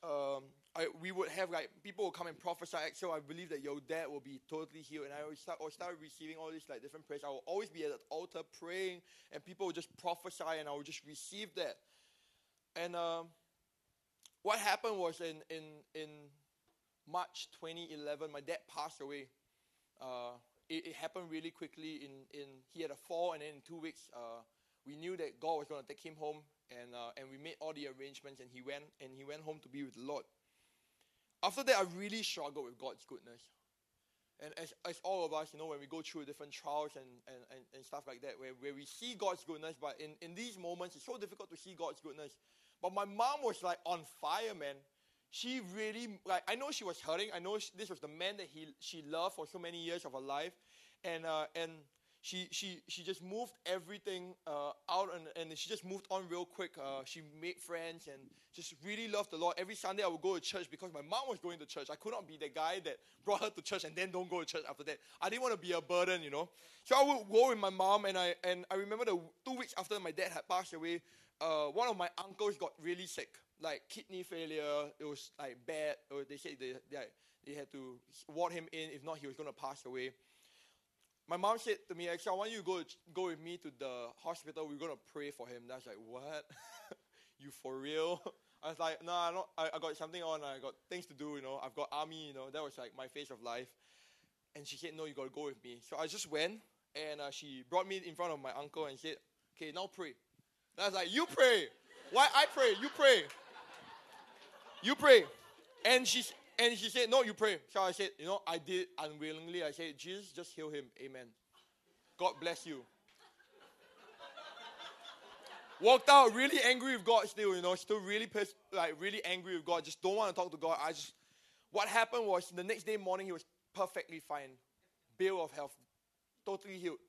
um, I, we would have like people would come and prophesy. So I believe that your dad will be totally healed, and I would start or start receiving all these like different prayers. I will always be at the altar praying, and people would just prophesy, and I would just receive that. And um, what happened was in in in March 2011, my dad passed away. Uh, it, it, happened really quickly. In in he had a fall, and then in two weeks, uh, we knew that God was going to take him home and uh, and we made all the arrangements and he went and he went home to be with the Lord. After that, I really struggled with God's goodness. And as, as all of us, you know, when we go through different trials and, and, and, and stuff like that, where, where we see God's goodness, but in, in these moments, it's so difficult to see God's goodness. But my mom was like on fire, man. She really, like, I know she was hurting. I know she, this was the man that he, she loved for so many years of her life. And, uh, and she she she just moved everything uh, out and, and she just moved on real quick. Uh, she made friends and just really loved the Lord. Every Sunday I would go to church because my mom was going to church. I could not be the guy that brought her to church and then don't go to church after that. I didn't want to be a burden, you know. So I would go with my mom and I and I remember the two weeks after my dad had passed away, uh, one of my uncles got really sick, like kidney failure. It was like bad. They said they, they they had to ward him in. If not, he was going to pass away my mom said to me, actually, I want you to go, go with me to the hospital. We're going to pray for him. That's like, what? you for real? I was like, no, I, I, I got something on. I got things to do, you know. I've got army, you know. That was like my phase of life. And she said, no, you got to go with me. So I just went, and uh, she brought me in front of my uncle and said, okay, now pray. And I was like, you pray. Why I pray? You pray. You pray. And she, and she said, No, you pray. So I said, You know, I did unwillingly. I said, Jesus, just heal him. Amen. God bless you. Walked out really angry with God still, you know, still really pissed, like really angry with God. Just don't want to talk to God. I just, what happened was the next day morning, he was perfectly fine. Bill of health, totally healed.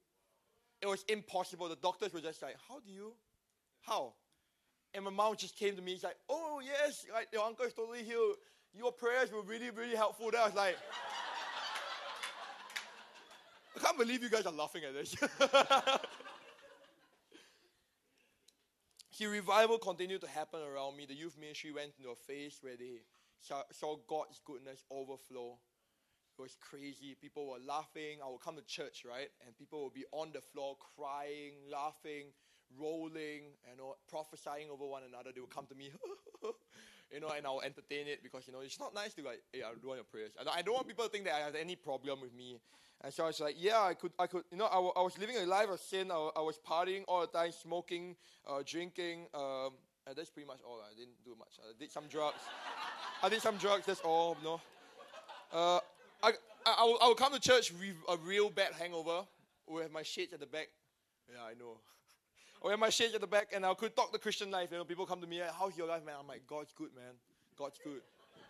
It was impossible. The doctors were just like, How do you? How? And my mom just came to me. She's like, Oh, yes, like your uncle is totally healed your prayers were really, really helpful. I was like, I can't believe you guys are laughing at this. See, revival continued to happen around me. The youth ministry went into a phase where they saw, saw God's goodness overflow. It was crazy. People were laughing. I would come to church, right? And people would be on the floor crying, laughing, rolling, you know, prophesying over one another. They would come to me, you know, and I'll entertain it because, you know, it's not nice to like, hey, I do want your prayers. I don't want people to think that I have any problem with me. And so I was like, yeah, I could, I could, you know, I, w- I was living a life of sin. I, w- I was partying all the time, smoking, uh, drinking. Um, and that's pretty much all. I didn't do much. I did some drugs. I did some drugs, that's all, you know. Uh, I, I, I, will, I will come to church with a real bad hangover. With my shades at the back. Yeah, I know or in my shades at the back, and I could talk the Christian life. You know, people come to me, "How's your life, man?" I'm like, "God's good, man. God's good."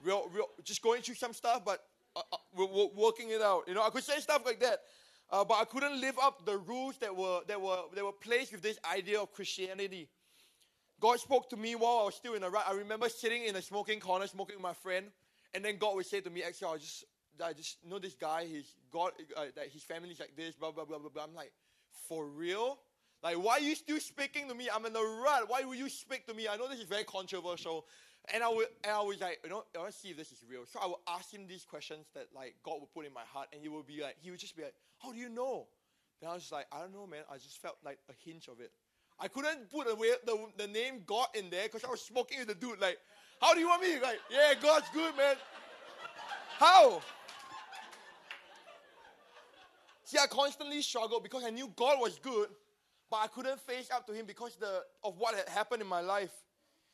Real, real, just going through some stuff, but uh, uh, we're, working it out. You know, I could say stuff like that, uh, but I couldn't live up the rules that were that were that were placed with this idea of Christianity. God spoke to me while I was still in the right. I remember sitting in a smoking corner, smoking with my friend, and then God would say to me, "Actually, I just, I just know this guy. He's God. Uh, that his family's like this. Blah blah blah blah blah." I'm like, "For real?" Like, why are you still speaking to me? I'm in the rut. Why will you speak to me? I know this is very controversial. And I would, and I was like, you know, I want to see if this is real. So I would ask him these questions that like God would put in my heart, and he would be like, he would just be like, how do you know? Then I was like, I don't know, man. I just felt like a hinge of it. I couldn't put away the, the name God in there because I was smoking with the dude. Like, how do you want me? Like, yeah, God's good, man. How? See, I constantly struggled because I knew God was good, but I couldn't face up to him because the, of what had happened in my life.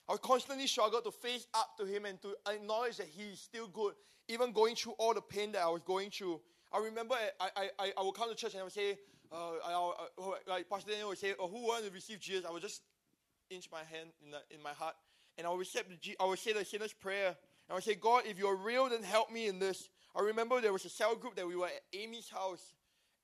I constantly struggled to face up to him and to acknowledge that he is still good, even going through all the pain that I was going through. I remember I, I, I would come to church and I would say, uh, I, I, like Pastor Daniel would say, oh, who wants to receive Jesus? I would just inch my hand in, the, in my heart and I would, receive the, I would say the sinner's prayer. And I would say, God, if you're real, then help me in this. I remember there was a cell group that we were at Amy's house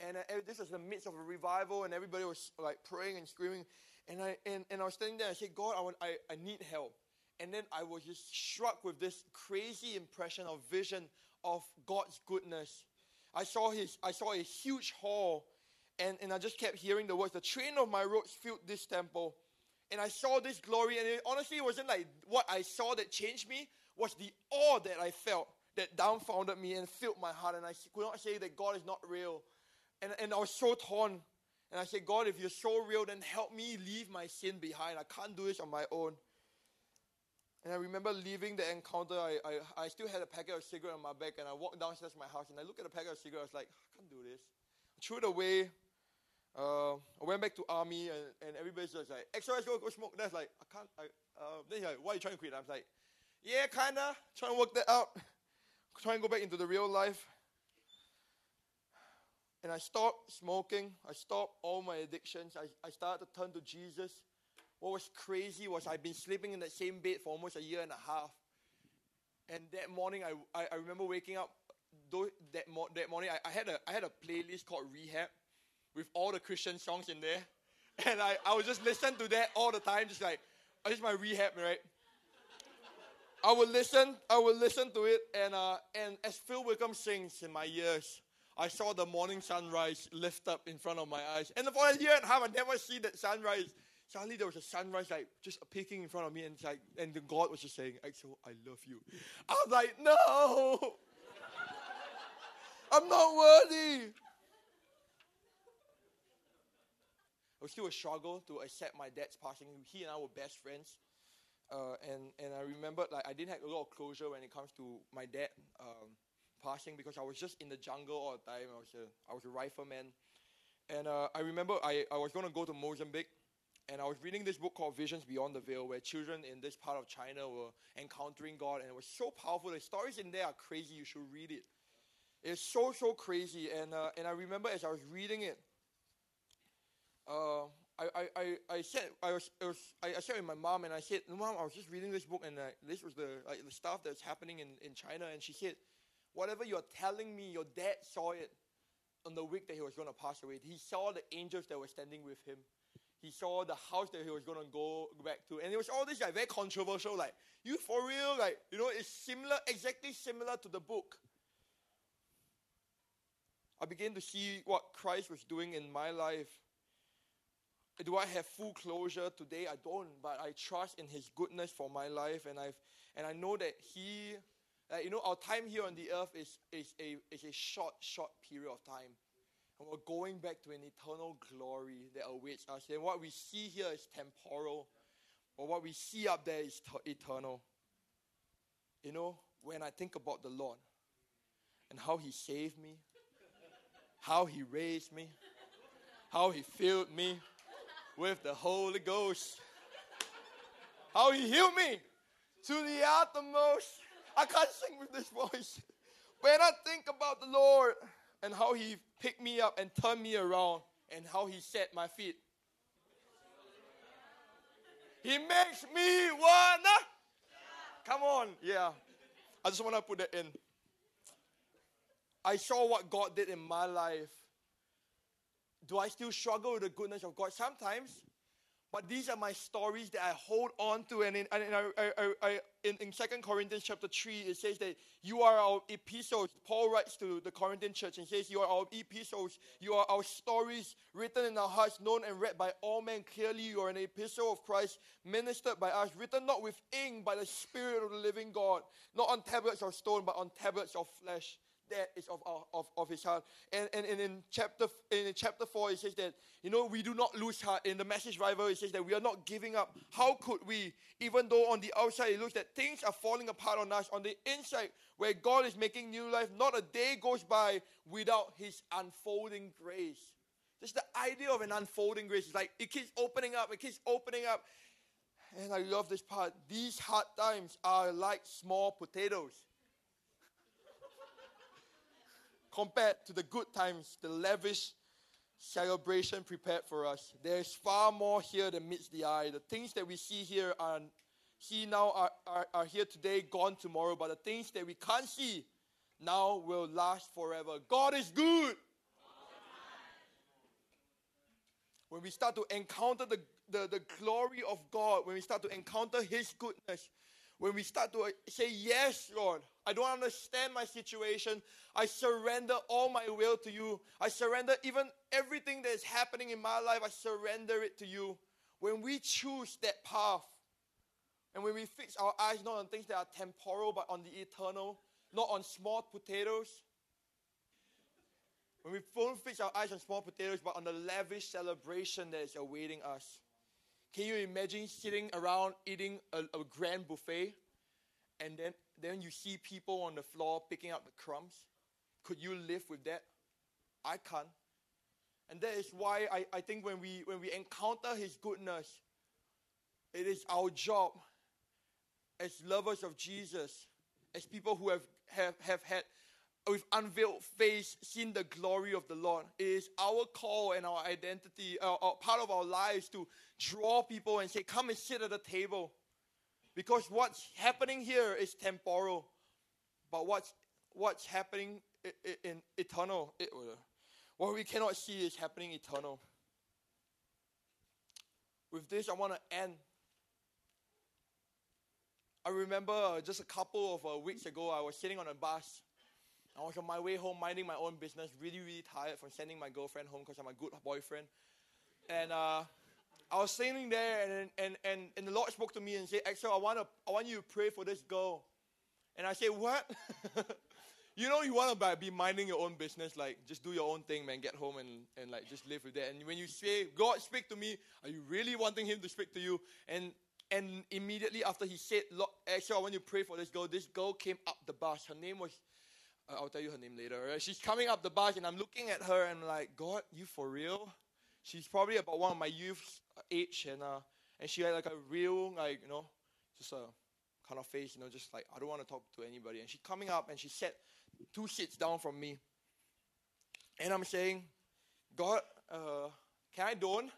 and uh, this was the midst of a revival, and everybody was like praying and screaming. And I, and, and I was standing there and I said, God, I, want, I, I need help. And then I was just struck with this crazy impression of vision of God's goodness. I saw his I saw a huge hall and, and I just kept hearing the words, the train of my roads filled this temple. And I saw this glory, and it, honestly, it wasn't like what I saw that changed me, was the awe that I felt that dumbfounded me and filled my heart. And I could not say that God is not real. And, and I was so torn. And I said, God, if you're so real, then help me leave my sin behind. I can't do this on my own. And I remember leaving the encounter, I, I, I still had a packet of cigarettes on my back, and I walked downstairs to my house, and I looked at the packet of cigarettes, I was like, I can't do this. I threw it away. Uh, I went back to army, and, and everybody's just like, let's go, go smoke. That's like, I can't, I, uh, then he's like, why are you trying to quit? I was like, yeah, kinda, trying to work that out. trying to go back into the real life. And I stopped smoking. I stopped all my addictions. I, I started to turn to Jesus. What was crazy was I'd been sleeping in that same bed for almost a year and a half. And that morning, I, I, I remember waking up. That, mo- that morning, I, I, had a, I had a playlist called Rehab with all the Christian songs in there. And I, I would just listen to that all the time, just like, oh, is my rehab, right? I would listen, I would listen to it, and, uh, and as Phil Wickham sings in my ears, I saw the morning sunrise lift up in front of my eyes. And for a year and a half, I never see that sunrise suddenly there was a sunrise like just peeking in front of me and like and the God was just saying, Axel, I love you. I was like, no. I'm not worthy. It was still a struggle to accept my dad's passing. He and I were best friends. Uh, and, and I remember like I didn't have a lot of closure when it comes to my dad um, passing because I was just in the jungle all the time. I was a, I was a rifleman. And uh, I remember I, I was going to go to Mozambique and I was reading this book called Visions Beyond the Veil, where children in this part of China were encountering God, and it was so powerful. The stories in there are crazy. You should read it. It's so so crazy, and uh, and I remember as I was reading it, uh, I, I, I, I said I was, was I, I, said with my mom, and I said, "Mom, I was just reading this book, and uh, this was the like, the stuff that's happening in, in China." And she said, "Whatever you're telling me, your dad saw it on the week that he was going to pass away. He saw the angels that were standing with him." he saw the house that he was going to go back to. And it was all this like very controversial, like, you for real? Like, you know, it's similar, exactly similar to the book. I began to see what Christ was doing in my life. Do I have full closure today? I don't, but I trust in His goodness for my life, and I've and I know that He, uh, you know, our time here on the earth is is a is a short short period of time. And we're going back to an eternal glory that awaits us. And what we see here is temporal, but what we see up there is t- eternal. You know, when I think about the Lord and how He saved me, how He raised me, how He filled me with the Holy Ghost, how He healed me to the uttermost. I can't sing with this voice. When I think about the Lord, and how he picked me up and turned me around and how he set my feet. He makes me wanna. Come on, yeah. I just want to put that in. I saw what God did in my life. Do I still struggle with the goodness of God? Sometimes. But these are my stories that I hold on to. And in, and in, I, I, in, in 2 Corinthians chapter 3, it says that you are our epistles. Paul writes to the Corinthian church and says, You are our epistles. You are our stories written in our hearts, known and read by all men. Clearly, you are an epistle of Christ, ministered by us, written not with ink, by the Spirit of the living God, not on tablets of stone, but on tablets of flesh that is of, of, of his heart. And, and, and in chapter in chapter 4, it says that, you know, we do not lose heart. In the message Bible, it says that we are not giving up. How could we? Even though on the outside it looks that things are falling apart on us, on the inside, where God is making new life, not a day goes by without his unfolding grace. Just the idea of an unfolding grace. It's like it keeps opening up, it keeps opening up. And I love this part. These hard times are like small potatoes compared to the good times, the lavish celebration prepared for us. There is far more here than meets the eye. The things that we see here are see now are, are, are here today, gone tomorrow, but the things that we can't see now will last forever. God is good. When we start to encounter the the, the glory of God, when we start to encounter His goodness, when we start to say, Yes, Lord, I don't understand my situation. I surrender all my will to you. I surrender even everything that is happening in my life, I surrender it to you. When we choose that path, and when we fix our eyes not on things that are temporal, but on the eternal, not on small potatoes, when we don't fix our eyes on small potatoes, but on the lavish celebration that is awaiting us. Can you imagine sitting around eating a, a grand buffet and then, then you see people on the floor picking up the crumbs? Could you live with that? I can't. And that is why I, I think when we when we encounter his goodness, it is our job as lovers of Jesus, as people who have, have, have had with unveiled face seen the glory of the Lord. It is our call and our identity, uh, uh, part of our lives to draw people and say, Come and sit at the table. Because what's happening here is temporal, but what's, what's happening in, eternal, it, what we cannot see is happening eternal. With this, I want to end I remember uh, just a couple of uh, weeks ago, I was sitting on a bus. I was on my way home, minding my own business, really, really tired from sending my girlfriend home because I'm a good boyfriend. And uh, I was sitting there, and, and, and, and the Lord spoke to me and said, Axel, I want, to, I want you to pray for this girl. And I said, What? you know, you want to be minding your own business, like just do your own thing, man. Get home and, and like just live with that. And when you say, God, speak to me, are you really wanting Him to speak to you? And and immediately after he said, Lord, actually, I want you to pray for this girl. This girl came up the bus. Her name was, uh, I'll tell you her name later. Right? She's coming up the bus, and I'm looking at her and I'm like, God, you for real? She's probably about one of my youth's age, and uh, and she had like a real, like you know, just a kind of face, you know, just like I don't want to talk to anybody. And she's coming up, and she sat two seats down from me, and I'm saying, God, uh, can I don't?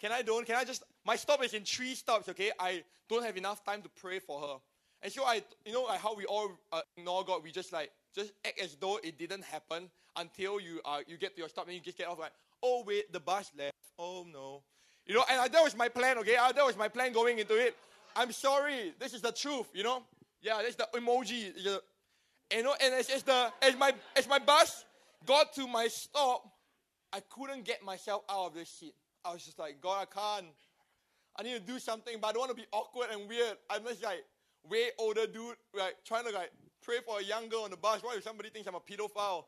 Can I don't? Can I just? My stop is in three stops. Okay, I don't have enough time to pray for her. And so I, you know, like how we all uh, ignore God. We just like just act as though it didn't happen until you uh, you get to your stop and you just get off like, oh wait, the bus left. Oh no, you know. And that was my plan. Okay, that was my plan going into it. I'm sorry. This is the truth. You know. Yeah, that's the emoji. You know, and as, as the as my as my bus got to my stop, I couldn't get myself out of this seat. I was just like, God, I can't. I need to do something, but I don't want to be awkward and weird. I'm just like way older dude, like trying to like pray for a young girl on the bus. What if somebody thinks I'm a pedophile?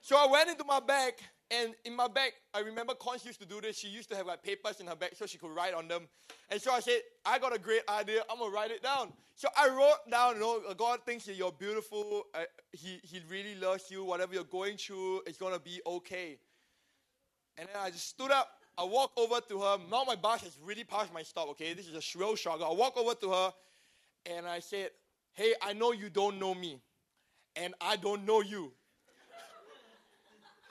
so I went into my bag, and in my bag, I remember Cons used to do this. She used to have like papers in her bag so she could write on them. And so I said, I got a great idea. I'm gonna write it down. So I wrote down, you know, God thinks that you're beautiful. Uh, he He really loves you. Whatever you're going through, it's gonna be okay. And then I just stood up. I walk over to her. Now my bus has really passed my stop, okay? This is a real struggle. I walk over to her and I said, Hey, I know you don't know me, and I don't know you.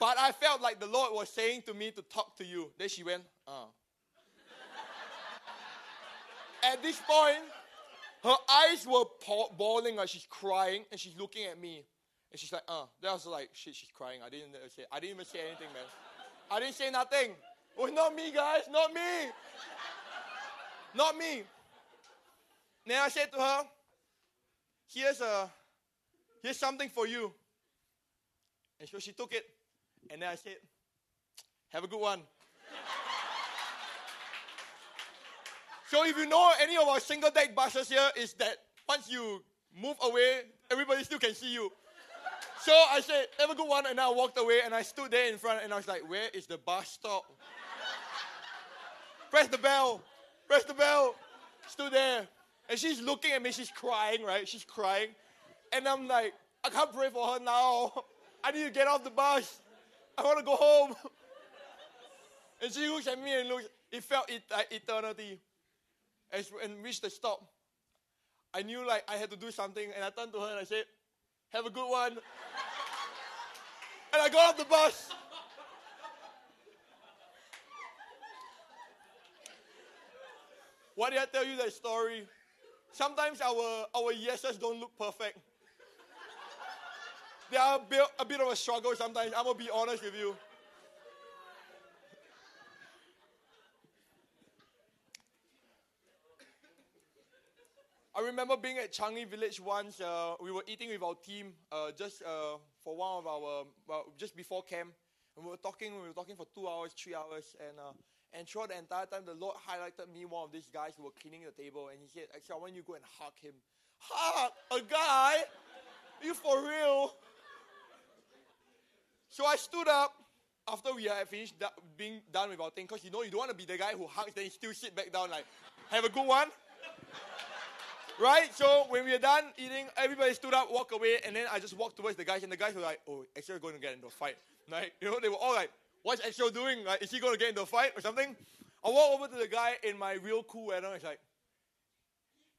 But I felt like the Lord was saying to me to talk to you. Then she went, uh. At this point, her eyes were bawling like she's crying, and she's looking at me. And she's like, uh. Then I was like, shit, she's crying. I didn't say, I didn't even say anything, man. I didn't say nothing. It was not me, guys, not me. Not me. Then I said to her, here's a here's something for you. And so she took it. And then I said, have a good one. so if you know any of our single deck buses here, is that once you move away, everybody still can see you. So I said, have a good one. And I walked away and I stood there in front and I was like, where is the bus stop? Press the bell. Press the bell. Stood there. And she's looking at me. She's crying, right? She's crying. And I'm like, I can't pray for her now. I need to get off the bus. I want to go home. And she looks at me and looks. It felt it, like eternity. As and reached the stop, I knew like I had to do something, and I turned to her and I said, "Have a good one." and I got off the bus. Why did I tell you that story? Sometimes our, our yeses don't look perfect. They are a bit, a bit of a struggle sometimes. I'm going to be honest with you. I remember being at Changi Village once. Uh, we were eating with our team uh, just uh, for one of our well, just before camp, and we were talking. We were talking for two hours, three hours, and uh, and throughout the entire time, the Lord highlighted me one of these guys who were cleaning the table, and He said, "Actually, I want you to go and hug him. Hug a guy? you for real? So I stood up after we had finished da- being done with our thing, because you know you don't want to be the guy who hugs, then still sit back down like, "Have a good one." Right? So when we were done eating, everybody stood up, walked away, and then I just walked towards the guys, and the guys were like, oh, Axel going to get into a fight. Right? You know, they were all like, what's Axel doing? Like, is he going to get into a fight or something? I walk over to the guy in my real cool and it's like,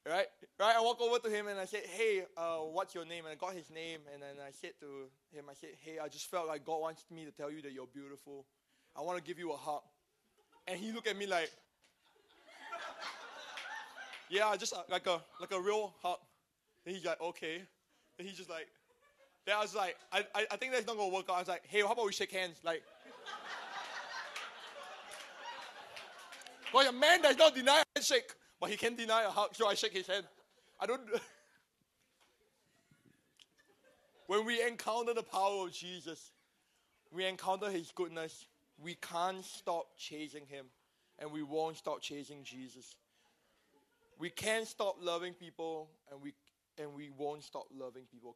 right? Right? I walk over to him and I said, hey, uh, what's your name? And I got his name, and then I said to him, I said, hey, I just felt like God wants me to tell you that you're beautiful. I want to give you a hug. And he looked at me like, yeah, just like a like a real hug. And he's like, okay. And he's just like, then I was like, I, I, I think that's not gonna work out. I was like, hey, how about we shake hands? Like, well, a man does not deny a handshake, but he can't deny a hug, so I shake his hand. I don't. when we encounter the power of Jesus, we encounter His goodness. We can't stop chasing Him, and we won't stop chasing Jesus. We can't stop loving people, and we and we won't stop loving people.